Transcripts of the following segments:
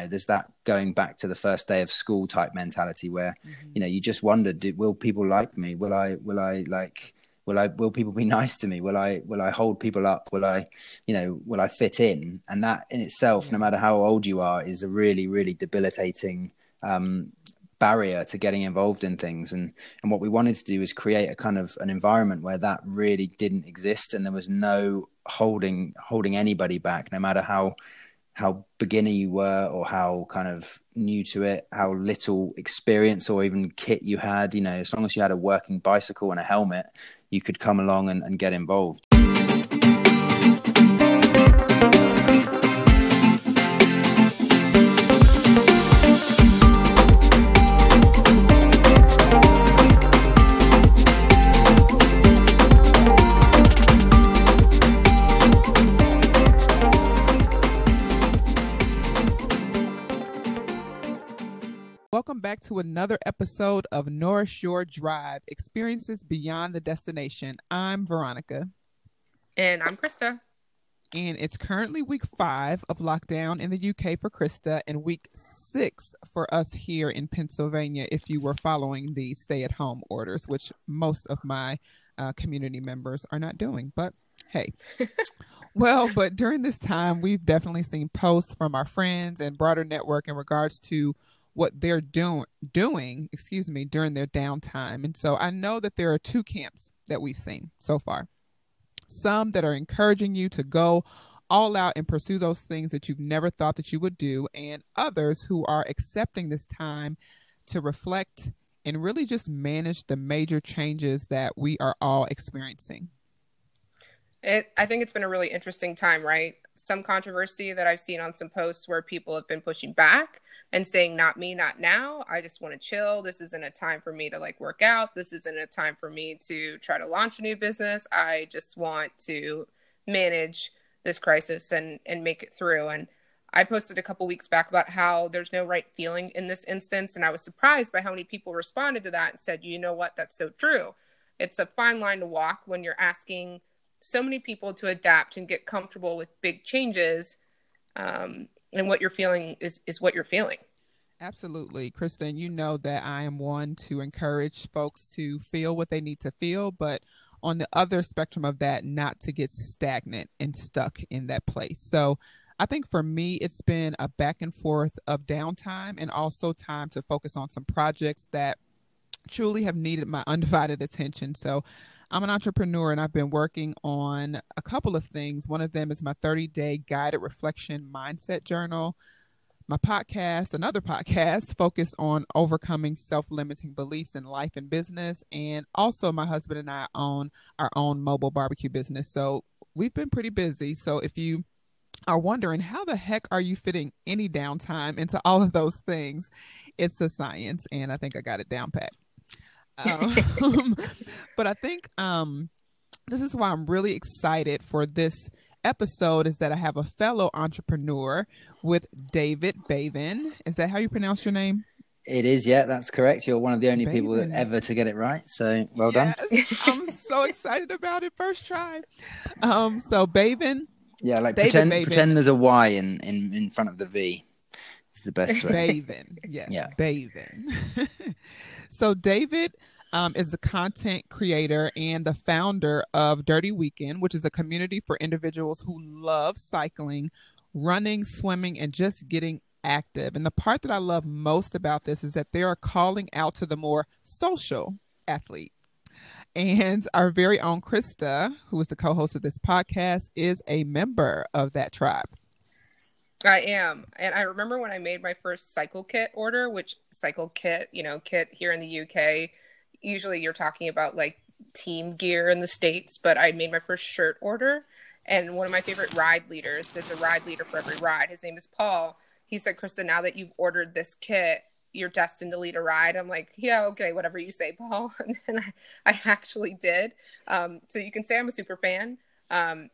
know there's that going back to the first day of school type mentality where mm-hmm. you know you just wonder do, will people like me? Will i will i like will i will people be nice to me? Will i will i hold people up? Will i you know will i fit in? And that in itself yeah. no matter how old you are is a really really debilitating um, barrier to getting involved in things. And and what we wanted to do is create a kind of an environment where that really didn't exist and there was no holding holding anybody back no matter how how beginner you were or how kind of new to it how little experience or even kit you had you know as long as you had a working bicycle and a helmet you could come along and, and get involved back to another episode of Nourish Your Drive Experiences Beyond the Destination. I'm Veronica. And I'm Krista. And it's currently week five of lockdown in the UK for Krista and week six for us here in Pennsylvania if you were following the stay at home orders, which most of my uh, community members are not doing. But hey. well, but during this time, we've definitely seen posts from our friends and broader network in regards to what they're doing doing excuse me during their downtime. And so i know that there are two camps that we've seen so far. Some that are encouraging you to go all out and pursue those things that you've never thought that you would do and others who are accepting this time to reflect and really just manage the major changes that we are all experiencing it, I think it's been a really interesting time, right? Some controversy that I've seen on some posts where people have been pushing back and saying, not me, not now. I just want to chill. This isn't a time for me to like work out. This isn't a time for me to try to launch a new business. I just want to manage this crisis and, and make it through. And I posted a couple weeks back about how there's no right feeling in this instance. And I was surprised by how many people responded to that and said, you know what, that's so true. It's a fine line to walk when you're asking so many people to adapt and get comfortable with big changes um, and what you're feeling is is what you're feeling. Absolutely. Kristen you know that i am one to encourage folks to feel what they need to feel but on the other spectrum of that not to get stagnant and stuck in that place. So i think for me it's been a back and forth of downtime and also time to focus on some projects that truly have needed my undivided attention so I'm an entrepreneur and I've been working on a couple of things. One of them is my 30 day guided reflection mindset journal. My podcast, another podcast focused on overcoming self limiting beliefs in life and business. And also, my husband and I own our own mobile barbecue business. So we've been pretty busy. So if you are wondering how the heck are you fitting any downtime into all of those things, it's a science. And I think I got it down pat. Um, but I think um, this is why I'm really excited for this episode is that I have a fellow entrepreneur with David Bavin. Is that how you pronounce your name? It is, yeah, that's correct. You're one of the only Bavin. people that ever to get it right. So well yes, done. I'm so excited about it. First try. Um, so Bavin. Yeah, like David pretend Bavin. pretend there's a Y in, in, in front of the V. It's the best way. Bavin. Yes. Yeah. Bavin. So David um, is the content creator and the founder of Dirty Weekend, which is a community for individuals who love cycling, running, swimming, and just getting active. And the part that I love most about this is that they are calling out to the more social athlete. And our very own Krista, who is the co host of this podcast, is a member of that tribe. I am. And I remember when I made my first cycle kit order, which cycle kit, you know, kit here in the UK usually you're talking about like team gear in the states but i made my first shirt order and one of my favorite ride leaders there's a ride leader for every ride his name is paul. He said krista now that you've ordered this kit you're destined to lead a ride. I'm like yeah okay whatever you say paul. And I, I actually did. Um, so you can say i'm a super fan. Um,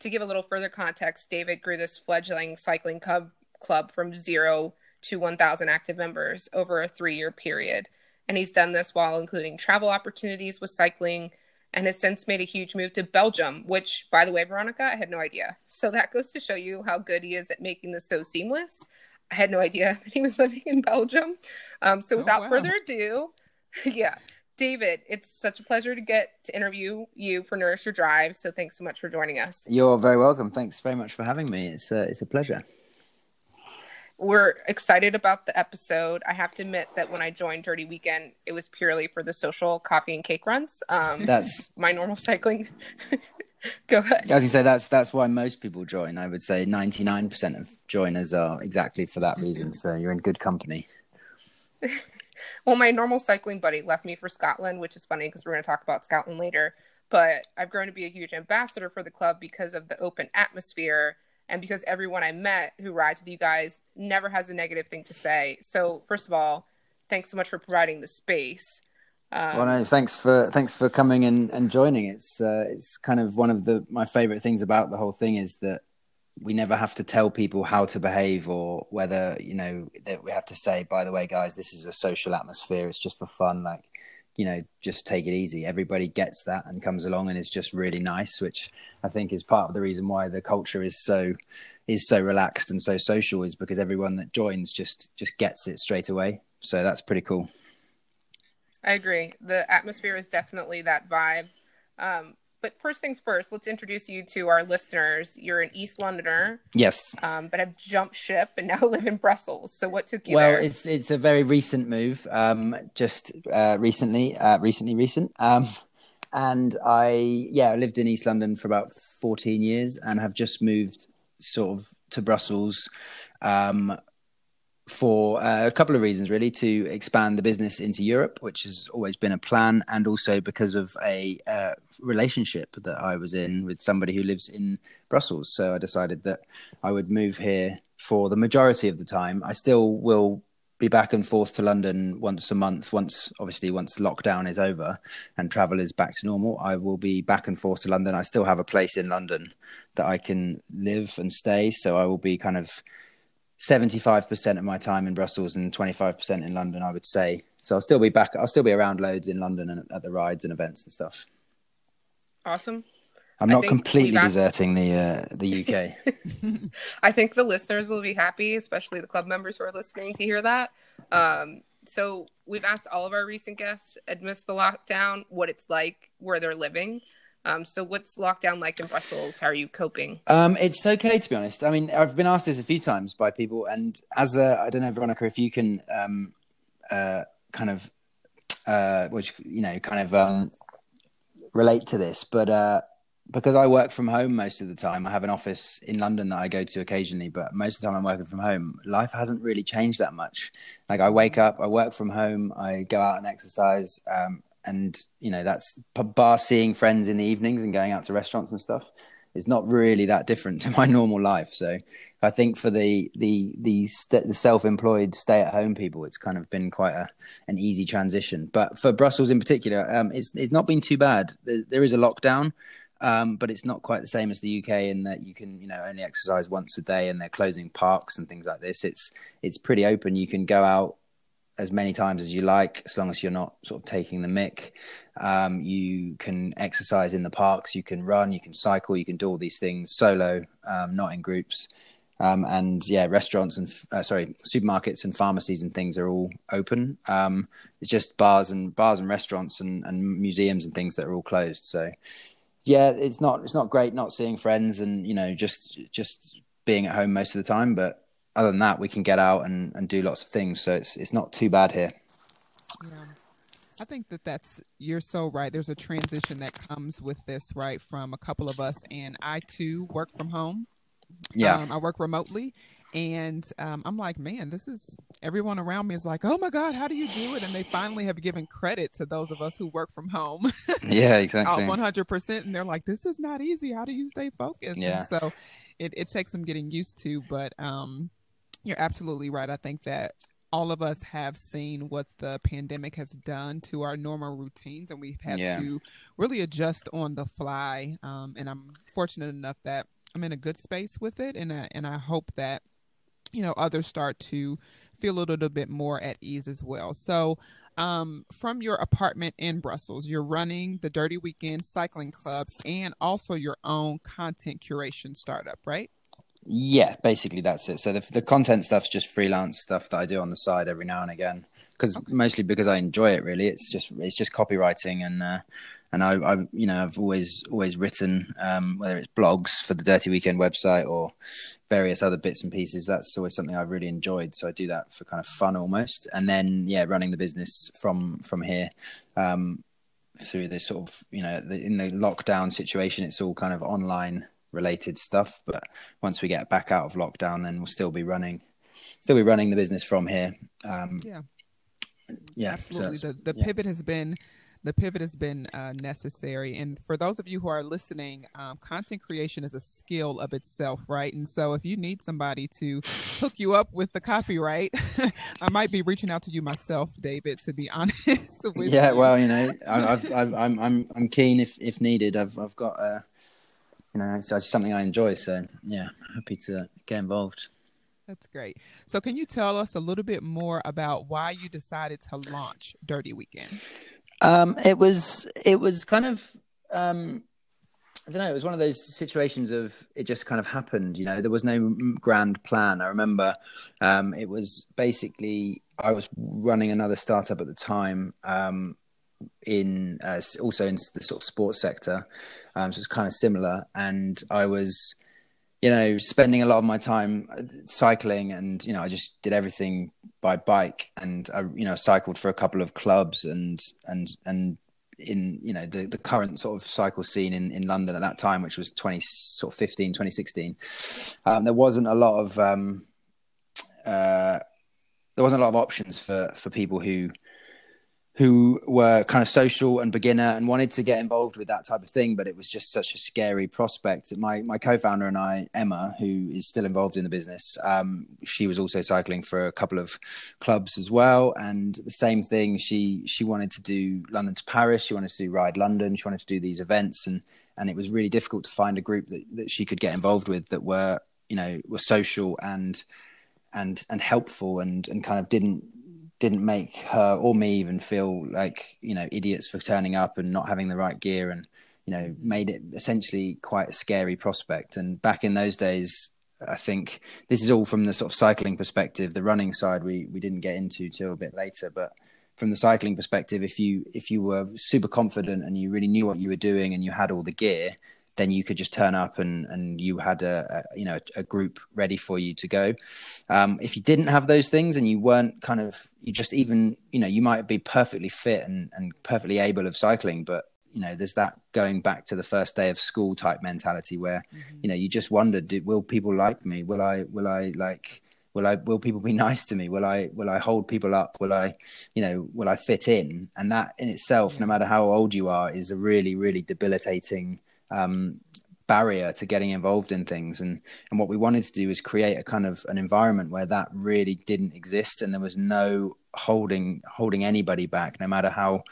to give a little further context david grew this fledgling cycling club club from zero to 1000 active members over a three year period and he's done this while including travel opportunities with cycling and has since made a huge move to Belgium, which, by the way, Veronica, I had no idea. So that goes to show you how good he is at making this so seamless. I had no idea that he was living in Belgium. Um, so Oh, without wow. further ado, yeah, David, it's such a pleasure to get to interview you for Nourish Your Drive. So thanks so much for joining us. You're very welcome. Thanks very much for having me. It's uh, it's a pleasure. We're excited about the episode. I have to admit that when I joined Dirty Weekend, it was purely for the social coffee and cake runs. Um, That's my normal cycling. Go ahead. as you say. That's that's why most people join. I would say 99% of joiners are exactly for that reason. So you're in good company. Well, my normal cycling buddy left me for Scotland, which is funny because we're going to talk about Scotland later. But I've grown to be a huge ambassador for the club because of the open atmosphere and because everyone I met who rides with you guys never has a negative thing to say. So, first of all, thanks so much for providing the space. Um, Well, no, thanks for thanks for coming and, and joining. It's uh, it's kind of one of the my favorite things about the whole thing is that we never have to tell people how to behave or whether you know that we have to say, by the way, guys, this is a social atmosphere. It's just for fun. Like you know, just take it easy. Everybody gets that and comes along and is just really nice, which I think is part of the reason why the culture is so is so relaxed and so social is because everyone that joins just just gets it straight away. So that's pretty cool. I agree. The atmosphere is definitely that vibe. Um, but first things first, let's introduce you to our listeners. You're an East Londoner, Yes. um, but have jumped ship and now live in Brussels. So, what took you there? well, there? it's it's a very recent move. Um, just uh, recently, uh, recently, recent. Um, and I, yeah, I lived in East London for about fourteen years, and have just moved sort of to Brussels. Um, for uh, a couple of reasons, really, to expand the business into Europe, which has always been a plan, and also because of a uh, relationship that I was in with somebody who lives in Brussels. So I decided that I would move here for the majority of the time. I still will be back and forth to London once a month. Once, obviously, once lockdown is over and travel is back to normal, I will be back and forth to London. I still have a place in London that I can live and stay. So I will be kind of 75% of my time in Brussels and 25% in London, I would say. So I'll still be back. I'll still be around loads in London and at the rides and events and stuff. awesome. I'm not completely asked- deserting the uh, the UK. I think the listeners will be happy, especially the club members who are listening to hear that. Um, so, we've asked all of our recent guests amidst the lockdown what it's like where they're living. Um, so, what's lockdown like in Brussels? How are you coping? Um, it's okay to be honest. I mean, I've been asked this a few times by people, and as a, I don't know, Veronica, if you can um, uh, kind of, uh, which you know, kind of um, relate to this, but uh, because I work from home most of the time, I have an office in London that I go to occasionally, but most of the time I'm working from home. Life hasn't really changed that much. Like I wake up, I work from home, I go out and exercise, um, and you know that's bar seeing friends in the evenings and going out to restaurants and stuff is not really that different to my normal life. So I think for the the the, st- the self-employed stay-at-home people, it's kind of been quite a an easy transition. But for Brussels in particular, um, it's it's not been too bad. There, there is a lockdown, um, but it's not quite the same as the UK in that you can you know only exercise once a day, and they're closing parks and things like this. It's it's pretty open. You can go out as many times as you like, as long as you're not sort of taking the mic. Um, you can exercise in the parks, you can run, you can cycle, you can do all these things solo, um, not in groups. Um, and yeah, restaurants and uh, sorry, supermarkets and pharmacies and things are all open. Um, it's just bars and bars and restaurants and, and museums and things that are all closed. So yeah, it's not it's not great not seeing friends and you know just just being at home most of the time, but other than that, we can get out and, and do lots of things. So it's it's not too bad here. Yeah. I think that that's you're so right. There's a transition that comes with this, right? From a couple of us, and I too work from home. Yeah, Um, I work remotely, and um, I'm like, man, this is everyone around me is like, oh my god, how do you do it? And they finally have given credit to those of us who work from home, yeah, exactly. one hundred percent, and they're like, this is not easy. How do you stay focused? Yeah. And so it, it takes some getting used to, but um, you're absolutely right. I think that all of us have seen what the pandemic has done to our normal routines, and we've had Yeah. to really adjust on the fly. Um, and I'm fortunate enough that I'm in a good space with it, and I, and I hope that you know others start to feel a little bit more at ease as well. So, um, from your apartment in Brussels, you're running the Dirty Weekend Cycling Club and also your own content curation startup, right? Yeah, basically that's it. So the the content stuff's just freelance stuff that I do on the side every now and again. Because mostly because I enjoy it. Really, it's just it's just copywriting and. Uh, and I, I, you know, I've always always written um, whether it's blogs for the Dirty Weekend website or various other bits and pieces. That's always something I've really enjoyed. So I do that for kind of fun almost, and then yeah, running the business from from here um, through this sort of you know the, in the lockdown situation, it's all kind of online related stuff. But once we get back out of lockdown, then we'll still be running, still be running the business from here. Um, yeah, yeah, absolutely. So the the yeah. pivot has been the pivot has been uh, necessary. And for those of you who are listening, um, content creation is a skill of itself, right? And so if you need somebody to hook you up with the copyright, I might be reaching out to you myself, David, to be honest. yeah, you. well, you know, I've, I've, I'm, I'm, I'm keen if, if needed. I've, I've got, uh, you know, it's, it's something I enjoy. So yeah, happy to get involved. That's great. So, can you tell us a little bit more about why you decided to launch Dirty Weekend? Um, it was it was kind of um, I don't know. It was one of those situations of it just kind of happened. You know, there was no grand plan. I remember um, it was basically I was running another startup at the time um, in uh, also in the sort of sports sector, um, so it's kind of similar. And I was, you know, spending a lot of my time uh, cycling, and you know, I just did everything by bike, and I you know cycled for a couple of clubs and and and in you know the the current sort of cycle scene in in London at that time, which was twenty sort of 15, 2016, um, there wasn't a lot of um, uh, there wasn't a lot of options for for people who who were kind of social and beginner and wanted to get involved with that type of thing, but it was just such a scary prospect. My my co-founder and I, Emma, who is still involved in the business, um, she was also cycling for a couple of clubs as well, and the same thing. She she wanted to do London to Paris. She wanted to do Ride London. She wanted to do these events, and and it was really difficult to find a group that, that she could get involved with that were you know were social and and and helpful and and kind of didn't didn't make her or me even feel like you know idiots for turning up and not having the right gear and you know made it essentially quite a scary prospect. And back in those days i think this is all from the sort of cycling perspective the running side we we didn't get into till a bit later but from the cycling perspective if you if you were super confident and you really knew what you were doing and you had all the gear then you could just turn up and and you had a, a you know a group ready for you to go. Um, if you didn't have those things and you weren't kind of you just even you know you might be perfectly fit and and perfectly able of cycling, but you know there's that going back to the first day of school type mentality where mm-hmm. you know you just wondered will people like me will i will i like will i will people be nice to me will i will i hold people up will i you know will i fit in and that in itself yeah. no matter how old you are is a really really debilitating um, barrier to getting involved in things. And and what we wanted to do is create a kind of an environment where that really didn't exist and there was no holding holding anybody back no matter how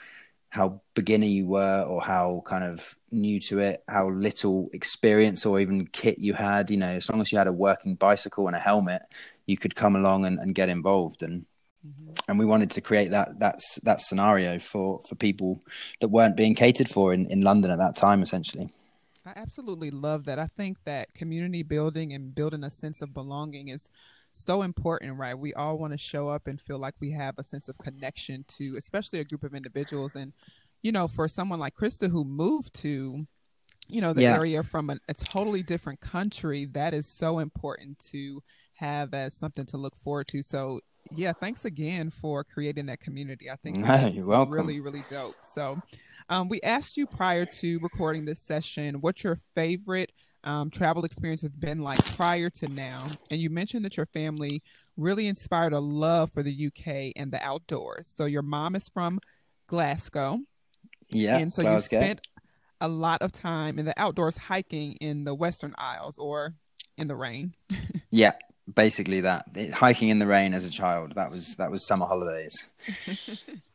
how beginner you were or how kind of new to it how little experience or even kit you had you know as long as you had a working bicycle and a helmet you could come along and, and get involved. And mm-hmm. and we wanted to create that that's that scenario for for people that weren't being catered for in in london at that time essentially I absolutely love that. I think that community building and building a sense of belonging is so important, right? We all want to show up and feel like we have a sense of connection to, especially a group of individuals. And, you know, for someone like Krista who moved to, you know, the yeah. area from a, a totally different country, that is so important to have as something to look forward to. So, yeah, thanks again for creating that community. I think that's really, really dope. So, um, we asked you prior to recording this session what your favorite um, travel experience has been like prior to now. And you mentioned that your family really inspired a love for the UK and the outdoors. So your mom is from Glasgow. Yeah. And so Glasgow. you spent a lot of time in the outdoors hiking in the Western Isles or in the rain. yeah, basically that. Hiking in the rain as a child. That was that was summer holidays.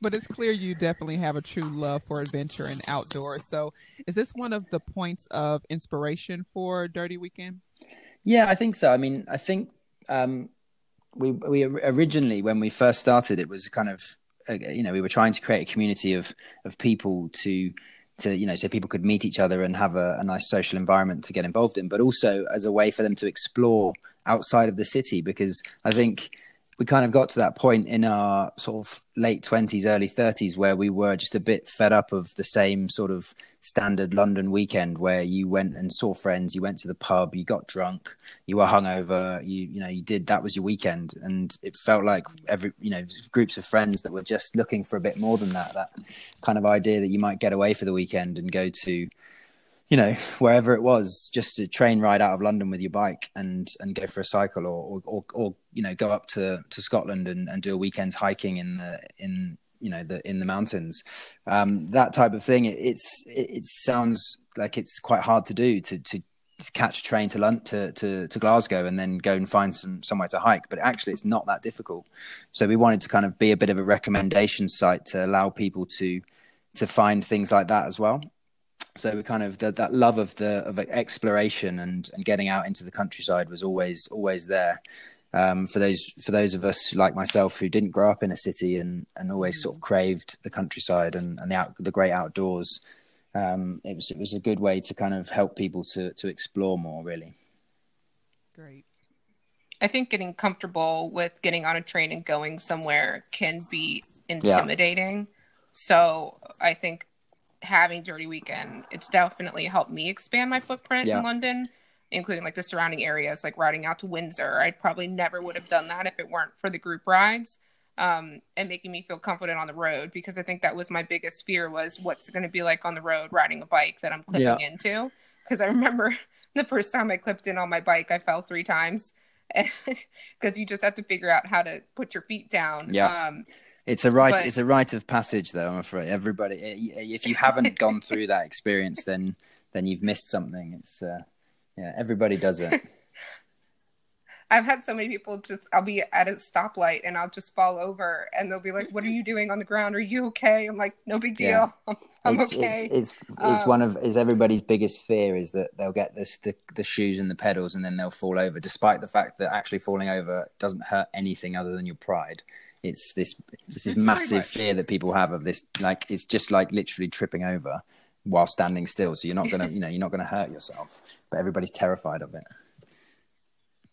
but it's clear you definitely have a true love for adventure and outdoors. So, is this one of the points of inspiration for Dirty Weekend? Yeah, I think so. I mean, I think um, we we originally when we first started, it was kind of uh, you know we were trying to create a community of of people to to you know so people could meet each other and have a, a, nice social environment to get involved in but also as a way for them to explore outside of the city because i think we kind of got to that point in our sort of late 20s early 30s where we were just a bit fed up of the same sort of standard london weekend where you went and saw friends you went to the pub you got drunk you were hungover you you know you did that was your weekend. And it felt like every you know groups of friends that were just looking for a bit more than that that kind of idea that you might get away for the weekend and go to you know wherever it was just a train ride out of london with your bike and and go for a cycle or or or, you know go up to to scotland and, and do a weekend hiking in the in you know the in the mountains um, that type of thing it, it's it, it, sounds like it's quite hard to do to to catch a train to London to, to, to Glasgow and then go and find some somewhere to hike. But actually, it's not that difficult. So we wanted to kind of be a bit of a recommendation site to allow people to to find things like that as well so we kind of the, that love of the of exploration and and getting out into the countryside was always always there um, for those for those of us like myself who didn't grow up in a city and and always sort of mm. craved the countryside and and the out, the great outdoors um, it was it was a good way to kind of help people to to explore more really great I think getting comfortable with getting on a train and going somewhere can be intimidating. Yeah. So I think having Dirty Weekend, it's definitely helped me expand my footprint yeah. in London, including like the surrounding areas, like riding out to Windsor. I probably never would have done that if it weren't for the group rides um, and making me feel confident on the road because I think that was my biggest fear was what's going to be like on the road riding a bike that I'm clipping yeah. into. Because I remember the first time I clipped in on my bike, I fell three times because you just have to figure out how to put your feet down. Yeah. Um, it's a right. But, it's a rite of passage, though. I'm afraid everybody. If you haven't gone through that experience, then then you've missed something. It's uh, yeah. Everybody does it. I've had so many people just. I'll be at a stoplight and I'll just fall over, and they'll be like, "What are you doing on the ground? Are you okay?" I'm like, "No big deal. Yeah. I'm, I'm it's, okay." It's it's, it's um, one of is everybody's biggest fear is that they'll get this the, the shoes and the pedals and then they'll fall over, despite the fact that actually falling over doesn't hurt anything other than your pride it's this it's this massive fear that people have of this like it's just like literally tripping over while standing still so you're not gonna you know you're not gonna hurt yourself but everybody's terrified of it.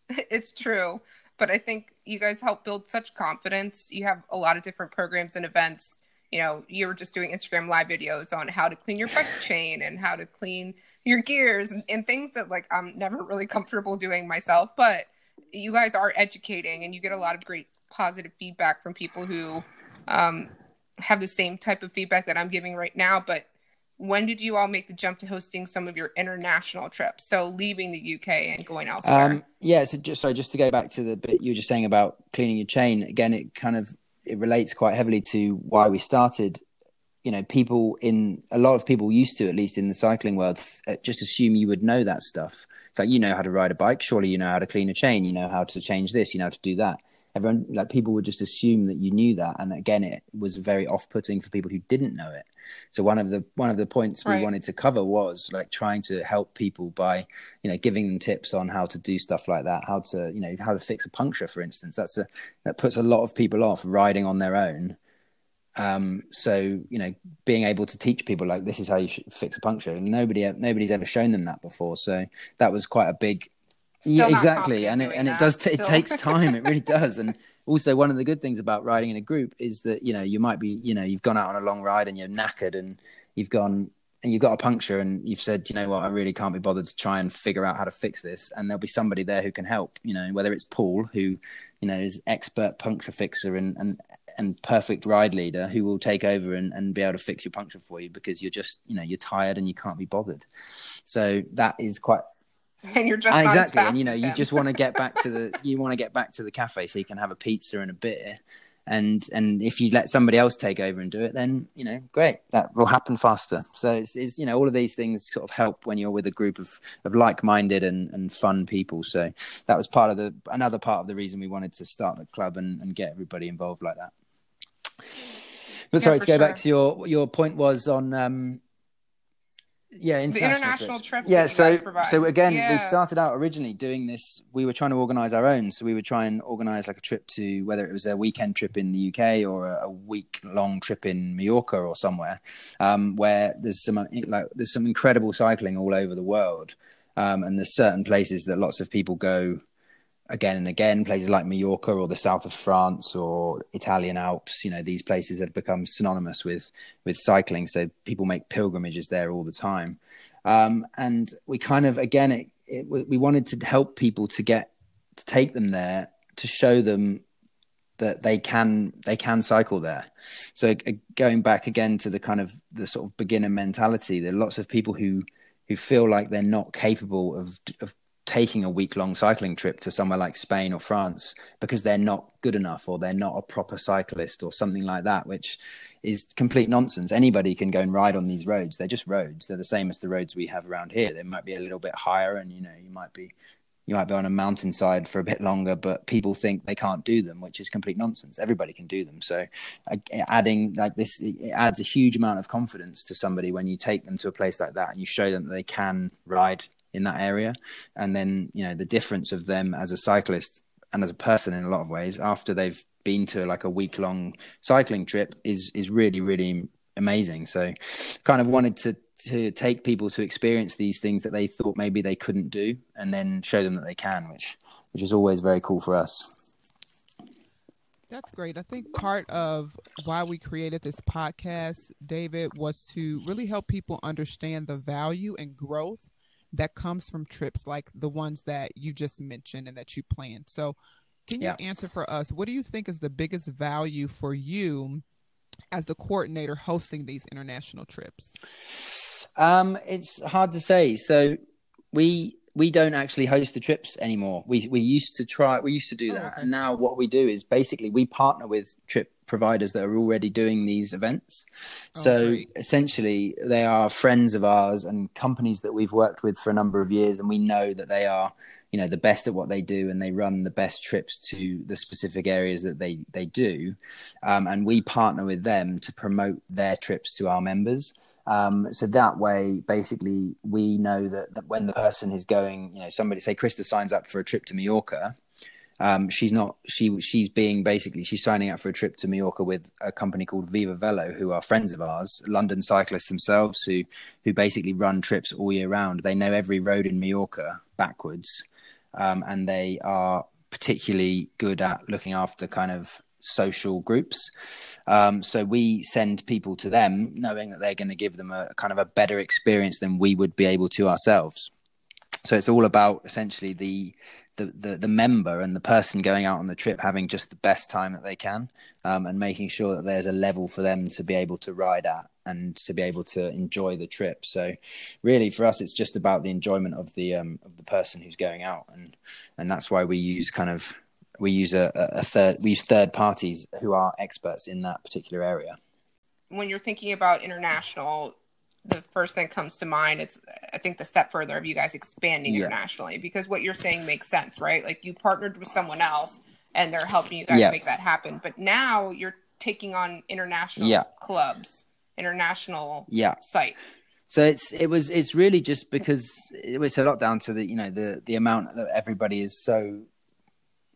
It's true but i think you guys help build such confidence. You have a lot of different programs and events. You know you were just doing instagram live videos on how to clean your bike chain and how to clean your gears and, and things that like i'm never really comfortable doing myself but you guys are educating and you get a lot of great positive feedback from people who um, have the same type of feedback that I'm giving right now. But when did you all make the jump to hosting some of your international trips? So leaving the UK and going elsewhere. Um, yeah. So just sorry, just to go back to the bit you were just saying about cleaning your chain again, it kind of it relates quite heavily to why we started. You know, people in a lot of people used to, at least in the cycling world, uh, just assume you would know that stuff. It's like you know how to ride a bike, surely you know how to clean a chain, you know how to change this, you know how to do that everyone like people would just assume that you knew that and again it was very off-putting for people who didn't know it. So one of the one of the points we right. wanted to cover was like trying to help people by you know giving them tips on how to do stuff like that how to you know how to fix a puncture for instance. That's a that puts a lot of people off riding on their own. Um, so you know being able to teach people like this is how you should fix a puncture and nobody nobody's ever shown them that before. So that was quite a big yeah, exactly, and it and it does t- it takes time. It really does, and also one of the good things about riding in a group is that you know you might be you know you've gone out on a long ride and you're knackered and you've gone and you've got a puncture and you've said you know what? I really can't be bothered to try and figure out how to fix this. And there'll be somebody there who can help you know whether it's Paul who you know is expert puncture fixer and and and perfect ride leader who will take over and, and be able to fix your puncture for you because you're just you know you're tired and you can't be bothered. So that is quite and you're just exactly and you know you just want to get back to the you want to get back to the cafe so you can have a pizza and a beer. And and if you let somebody else take over and do it then you know great that will happen faster. So it's, it's you know all of these things sort of help when you're with a group of of like-minded and and fun people. So that was part of the another part of the reason we wanted to start the club and, and get everybody involved like that. But sorry to go sure. back to your your point was on um yeah international, international trips. trips yeah so so again we started out originally doing this we were trying to organize our own. So we would try and organize like a trip to whether it was a weekend trip in the uk or a, a week long trip in mallorca or somewhere um, where there's some like there's some incredible cycling all over the world um, and there's certain places that lots of people go again and again places like Mallorca or the south of France or Italian Alps you know these places have become synonymous with with cycling. So people make pilgrimages there all the time. Um, and we kind of again it, it, we wanted to help people to get to take them there to show them that they can they can cycle there. So uh, going back again to the kind of the sort of beginner mentality there are lots of people who who feel like they're not capable of of taking a week long cycling trip to somewhere like Spain or France because they're not good enough or they're not a proper cyclist or something like that, which is complete nonsense. Anybody can go and ride on these roads. They're just roads. They're the same as the roads we have around here. They might be a little bit higher and you know, you might be you might be on a mountainside for a bit longer, but people think they can't do them, which is complete nonsense. Everybody can do them. So, uh, adding like this, it adds a huge amount of confidence to somebody when you take them to a place like that and you show them that they can ride in that area. And then, you know, the difference of them as a cyclist and as a person in a lot of ways after they've been to like a week long cycling trip is is really really amazing. So, kind of wanted to to take people to experience these things that they thought maybe they couldn't do, and then show them that they can, which which is always very cool for us. That's great. I think part of why we created this podcast, David, was to really help people understand the value and growth that comes from trips like the ones that you just mentioned and that you planned. So, can you Yeah. answer for us? What do you think is the biggest value for you as the coordinator hosting these international trips? Um, it's hard to say. So we we don't actually host the trips anymore. We we used to try. We used to do Oh, that, okay. and now what we do is basically we partner with trip providers that are already doing these events. Oh, So great. essentially, they are friends of ours and companies that we've worked with for a number of years, and we know that they are you know the best at what they do and they run the best trips to the specific areas that they they do um, and we partner with them to promote their trips to our members um, so that way basically we know that, that when the person is going you know somebody say krista signs up for a trip to mallorca um, she's not she she's being basically she's signing up for a trip to Mallorca with a company called Viva Velo who are friends of ours London cyclists themselves who who basically run trips all year round. They know every road in Mallorca backwards um, and they are particularly good at looking after kind of social groups. Um, so we send people to them knowing that they're going to give them a kind of a better experience than we would be able to ourselves so it's all about essentially the, the the the member and the person going out on the trip having just the best time that they can um, and making sure that there's a level for them to be able to ride at and to be able to enjoy the trip. So really for us it's just about the enjoyment of the um, of the person who's going out. And and that's why we use kind of we use a, a third we use third parties who are experts in that particular area. When you're thinking about international, the first thing comes to mind it's I think the step further of you guys expanding Yeah. internationally because what you're saying makes sense, right? Like you partnered with someone else and they're helping you guys Yeah. make that happen. But now you're taking on international Yeah. clubs, international yeah sites. So it's it was it's really just because it was a lot down to the you know the the amount that everybody is so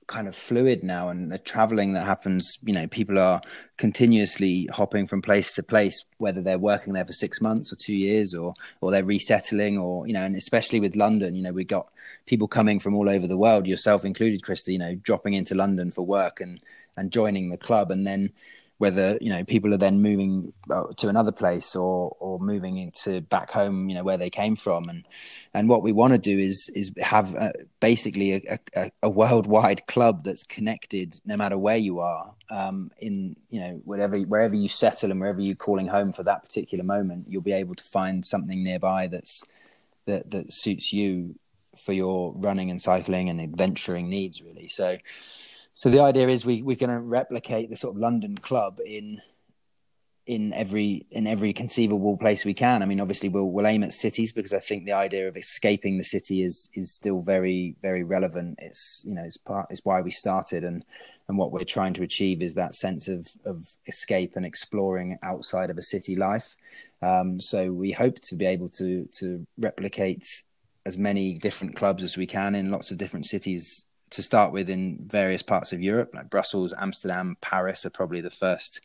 kind of fluid now and the traveling that happens you know people are continuously hopping from place to place whether they're working there for 6 months or 2 years or or they're resettling or you know and especially with London you know we got people coming from all over the world yourself included Krista you know dropping into London for work and and joining the club. And then whether you know people are then moving uh, to another place or or moving into back home you know where they came from. And and what we want to do is is have uh basically a, a, a worldwide club that's connected no matter where you are um, in you know whatever wherever you settle and wherever you're calling home for that particular moment you'll be able to find something nearby that's that that suits you for your running and cycling and adventuring needs really. So so the idea is we we're going to replicate the sort of London club in in every in every conceivable place we can. I mean, obviously we'll we'll aim at cities because I think the idea of escaping the city is is still very very relevant. It's you know it's part it's why we started and and what we're trying to achieve is that sense of of escape and exploring outside of a city life. Um, so we hope to be able to to replicate as many different clubs as we can in lots of different cities to start with in various parts of Europe, like Brussels, Amsterdam, Paris are probably the first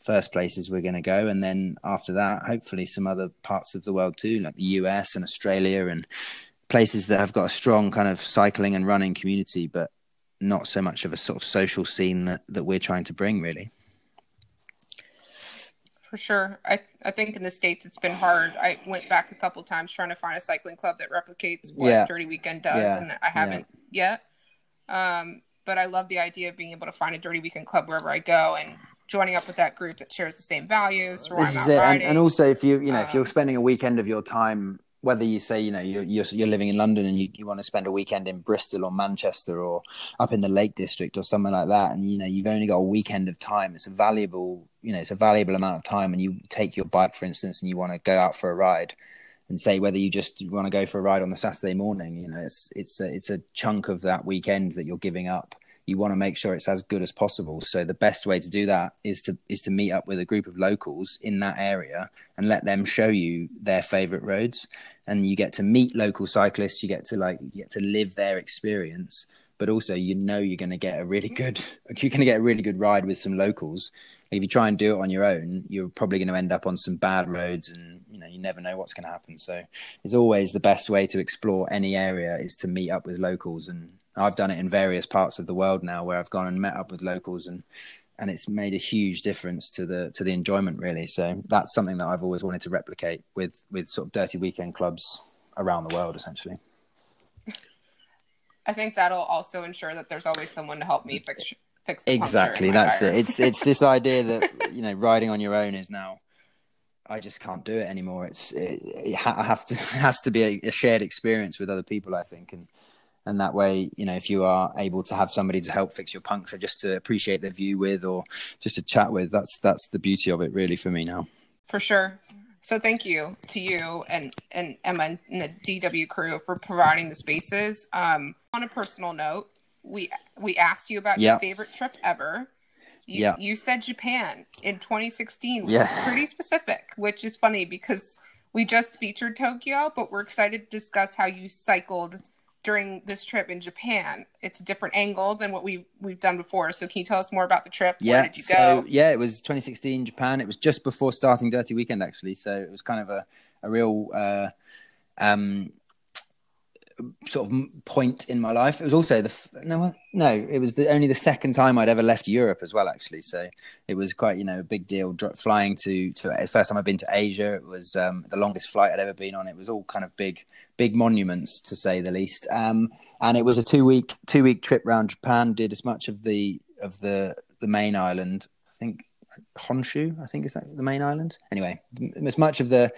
first places we're going to go, and then after that, hopefully some other parts of the world too, like the US and Australia and places that have got a strong kind of cycling and running community, but not so much of a sort of social scene that that we're trying to bring, really. For sure, I I think in the states it's been hard. I went back a couple times trying to find a cycling club that replicates what yeah. Dirty Weekend does, yeah. and I haven't yeah. yet. Um, but I love the idea of being able to find a Dirty Weekend club wherever I go and joining up with that group that shares the same values. This is it. And, and, also, if you you know um, if you're um, spending a weekend of your time, whether you say you know you're you're, you're living in London and you, you want to spend a weekend in Bristol or Manchester or up in the Lake District or somewhere like that, and you know you've only got a weekend of time, it's a valuable you know it's a valuable amount of time, and you take your bike for instance, and you want to go out for a ride and say whether you just want to go for a ride on the Saturday morning. You know, it's it's a, it's a chunk of that weekend that you're giving up. You want to make sure it's as good as possible. So the best way to do that is to is to meet up with a group of locals in that area and let them show you their favorite roads. And you get to meet local cyclists. You get to like you get to live their experience but also you know you're going to get a really good you're going to get a really good ride with some locals if you try and do it on your own you're probably going to end up on some bad roads and know you never know what's going to happen so it's always the best way to explore any area is to meet up with locals and I've done it in various parts of the world now where I've gone and met up with locals and and it's made a huge difference to the to the enjoyment really so that's something that I've always wanted to replicate with with sort of dirty weekend clubs around the world essentially I think that'll also ensure that there's always someone to help me fix fix exactly. That's it. It's it's this idea that you know riding on your own is now. I just can't do it anymore. It's it, it have to has to be a, a shared experience with other people. I think and and that way you know if you are able to have somebody to help fix your puncture just to appreciate the view with or just to chat with that's that's the beauty of it really for me now for sure so thank you to you and and Emma and the DW crew for providing the spaces. Um, on a personal note, we we asked you about your favorite trip ever. You, yeah. you said Japan in 2016, yeah. pretty specific, which is funny because we just featured Tokyo, but we're excited to discuss how you cycled during this trip in Japan. It's a different angle than what we've we've done before. So can you tell us more about the trip? Yeah, Where did you go? So, yeah, it was 2016 Japan. It was just before starting Dirty Weekend actually. So it was kind of a a real uh, um, sort of point in my life. It was also the no, no, it was the, only the second time I'd ever left Europe as well. Actually, so it was quite you know a big deal. Flying to to first time I've been to Asia. It was um, the longest flight I'd ever been on. It was all kind of big big monuments to say the least. Um, and it was a two week two week trip around Japan. Did as much of the of the the main island. I think Honshu, I think is that the main island. Anyway, as much of the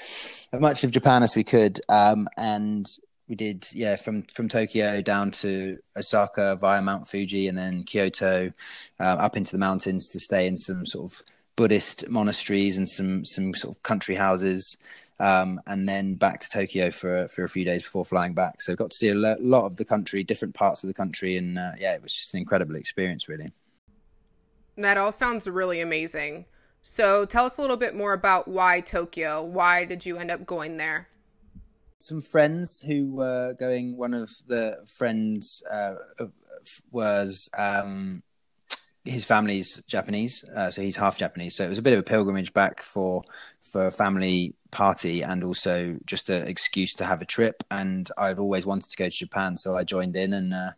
as much of Japan as we could, um, and we did yeah from from Tokyo down to Osaka via Mount Fuji and then Kyoto uh, up into the mountains to stay in some sort of Buddhist monasteries and some some sort of country houses, um, and then back to Tokyo for for a few days before flying back. So got to see a lot of the country, different parts of the country, and uh, yeah, it was just an incredible experience, really. That all sounds really amazing. So tell us a little bit more about why Tokyo. Why did you end up going there? Some friends who were going. One of the friends uh, was um, his family's Japanese, uh, so he's half Japanese. So it was a bit of a pilgrimage back for for a family party and also just an excuse to have a trip. And I've always wanted to go to Japan, so I joined in and uh,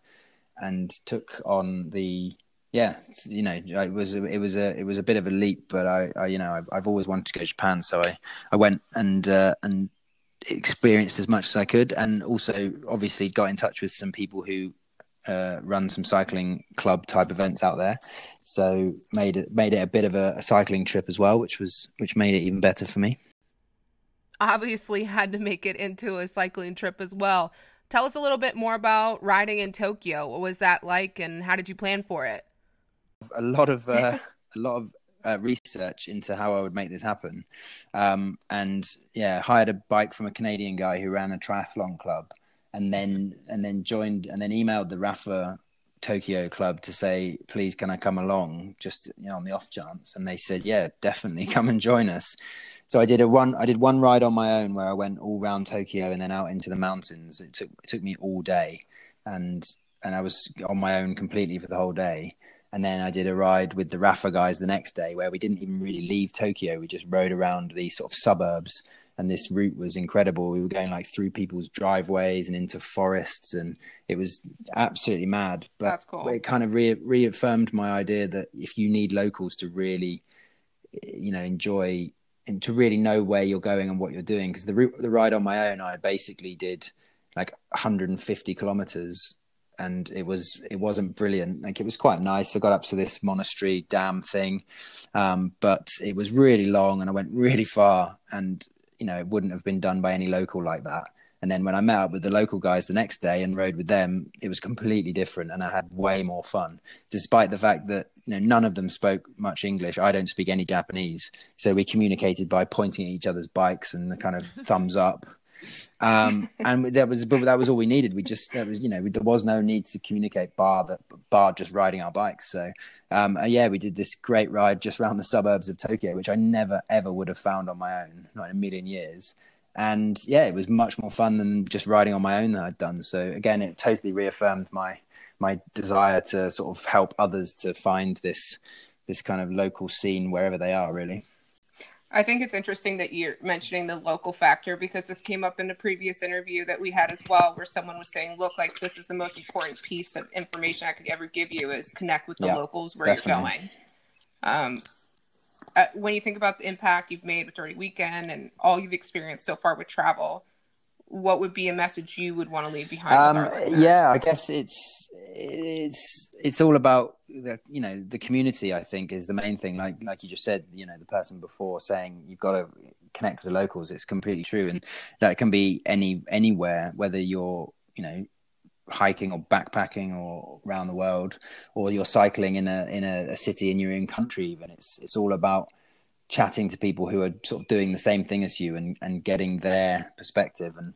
and took on the yeah, you know, it was a, it was a it was a bit of a leap, but I, I you know I've, I've, always wanted to go to Japan, so I I went and uh, and experienced as much as I could, and also obviously got in touch with some people who uh, run some cycling club type events out there. So made it made it a bit of a, a, cycling trip as well, which was which made it even better for me. Obviously, had to make it into a cycling trip as well. Tell us a little bit more about riding in Tokyo. What was that like, and how did you plan for it? A lot of uh, a lot of uh, research into how I would make this happen, um, and yeah, hired a bike from a Canadian guy who ran a triathlon club and then and then joined and then emailed the Rapha Tokyo club to say, please, can I come along? Just you know, on the off chance, and they said, yeah, definitely come and join us. So I did a one. I did one ride on my own where I went all around Tokyo and then out into the mountains. It took it took me all day, and and I was on my own completely for the whole day. And then I did a ride with the Rapha guys the next day where we didn't even really leave Tokyo. We just rode around these sort of suburbs and this route was incredible. We were going like through people's driveways and into forests, and it was absolutely mad. But cool. it kind of re- reaffirmed my idea that if you need locals to really, you know, enjoy and to really know where you're going and what you're doing, because the route, the ride on my own, I basically did like 150 kilometers and it was it wasn't brilliant. Like it was quite nice. I got up to this monastery dam thing um, but it was really long and i went really far and you know it wouldn't have been done by any local like that. And then when i met up with the local guys the next day and rode with them it was completely different and i had way more fun. Despite the fact that you know none of them spoke much english i don't speak any japanese. So we communicated by pointing at each other's bikes and the kind of thumbs up um, and that was but that was all we needed. We just there was you know there was no need to communicate bar that bar just riding our bikes. So um, yeah, we did this great ride just around the suburbs of Tokyo, which I never ever would have found on my own, not in a million years. And yeah, it was much more fun than just riding on my own that I'd done. So again, it totally reaffirmed my my desire to sort of help others to find this this kind of local scene wherever they are really I think it's interesting that you're mentioning the local factor because this came up in a previous interview that we had as well, where someone was saying, "Look, like this is the most important piece of information I could ever give you is connect with the yeah, locals where definitely. you're going." Um, uh, when you think about the impact you've made with Dirty Weekend and all you've experienced so far with travel, what would be a message you would want to leave behind? Um, yeah, I guess it's it's it's all about the you know the community. I think is the main thing. Like like you just said, you know, the person before saying you've got to connect with the locals. It's completely true, and that can be any anywhere, whether you're you know hiking or backpacking or around the world, or you're cycling in a in a, a city in your own country. Even it's it's all about chatting to people who are sort of doing the same thing as you and, and getting their perspective and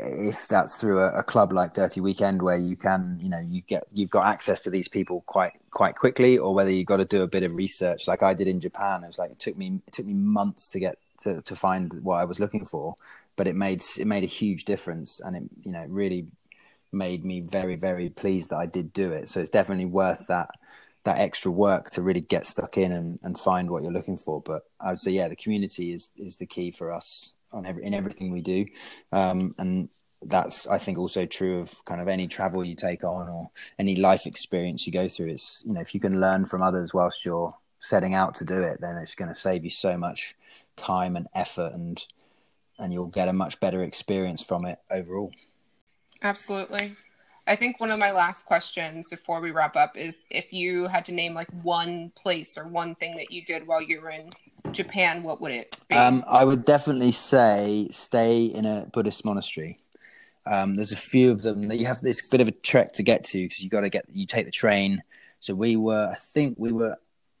if that's through a, a, club like Dirty Weekend where you can, you know, you get you've got access to these people quite quite quickly, or whether you've got to do a bit of research, like I did in Japan. It was like it took me it took me months to get to, to find what I was looking for, but it made it made a huge difference, and it you know really made me very very pleased that I did do it. So it's definitely worth that that extra work to really get stuck in and, and find what you're looking for. But I would say, yeah, the community is is the key for us on every in everything we do, um, and that's I think also true of kind of any travel you take on or any life experience you go through. It's you know if you can learn from others whilst you're setting out to do it, then it's going to save you so much time and effort, and and you'll get a much better experience from it overall. Absolutely. I think one of my last questions before we wrap up is if you had to name like one place or one thing that you did while you were in Japan, what would it be? Um, I would definitely say stay in a Buddhist monastery. Um, there's a few of them that you have this bit of a trek to get to because you got to get you take the train. So we were, I think we were,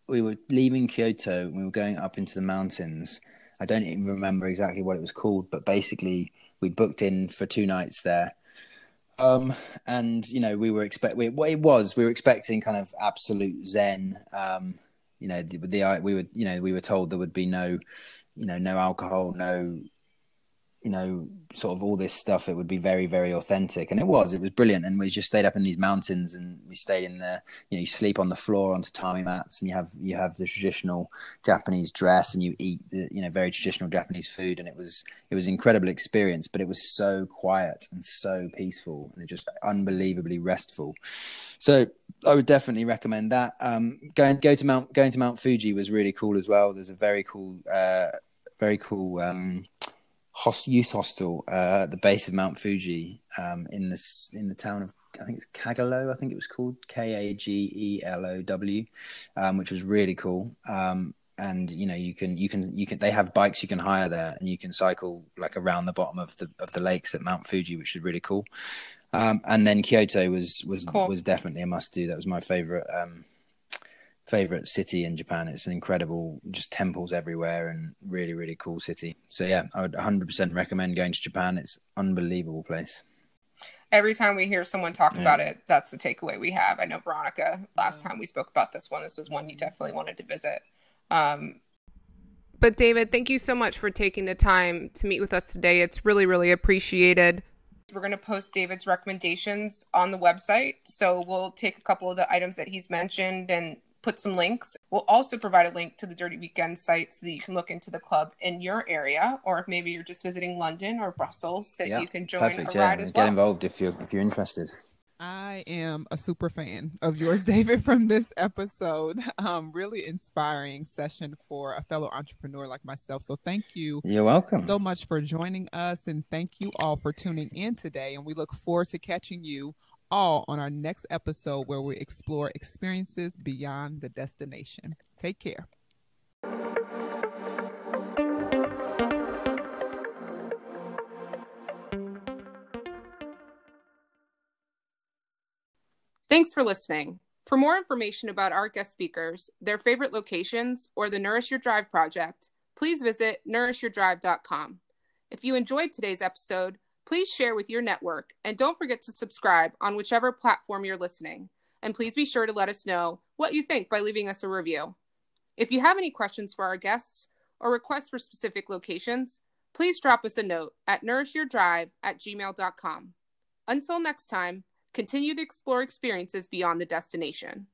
we were leaving Kyoto and we were going up into the mountains. I don't even remember exactly what it was called, but basically we booked in for two nights there um, and you know, we were expect we, what it was we were expecting kind of absolute zen. Um, you know, the, the we were you know we were told there would be no, you know, no alcohol, no you know, sort of all this stuff, it would be very, very authentic. And it was, it was brilliant. And we just stayed up in these mountains and we stayed in there, you know, you sleep on the floor on tatami mats and you have, you have the traditional Japanese dress and you eat the, you know, very traditional Japanese food. And it was, it was an incredible experience, but it was so quiet and so peaceful and just unbelievably restful. So I would definitely recommend that. Um, going, go to Mount, going to Mount Fuji was really cool as well. There's a very cool, uh, very cool, um, host, youth hostel uh, at the base of Mount Fuji um, in this in the town of I think it's Kagelo. I think it was called K A G E L O W, um, which was really cool. Um, and you know you can you can you can they have bikes you can hire there and you can cycle like around the bottom of the of the lakes at Mount Fuji, which is really cool. Um, and then Kyoto was was cool. was definitely a must do. That was my favorite um, favorite city in Japan. It's an incredible, just temples everywhere and really, really cool city. So yeah, I would 100% recommend going to Japan. It's unbelievable place. every time we hear someone talk yeah. about it, that's the takeaway we have. I know Veronica, last time we spoke about this one, this was one you definitely wanted to visit. Um, but David, thank you so much for taking the time to meet with us today. It's really, really appreciated. We're going to post David's recommendations on the website. So we'll take a couple of the items that he's mentioned and put some links. We'll also provide a link to the Dirty Weekend site so that you can look into the club in your area, or if maybe you're just visiting London or Brussels, that yeah, you can join perfect, a ride yeah. as well. Get involved if you're if you're interested. I am a super fan of yours, David, from this episode. Um, really inspiring session for a fellow entrepreneur like myself. So thank you. You're welcome. So much for joining us and thank you all for tuning in today. And we look forward to catching you all on our next episode where we explore experiences beyond the destination. Take care. Thanks for listening. For more information about our guest speakers, their favorite locations, or the Nourish Your Drive project, please visit nourishyourdrive.com. If you enjoyed today's episode, please share with your network and don't forget to subscribe on whichever platform you're listening. And please be sure to let us know what you think by leaving us a review. If you have any questions for our guests or requests for specific locations, please drop us a note at nourishyourdrive at gmail.com. Until next time, continue to explore experiences beyond the destination.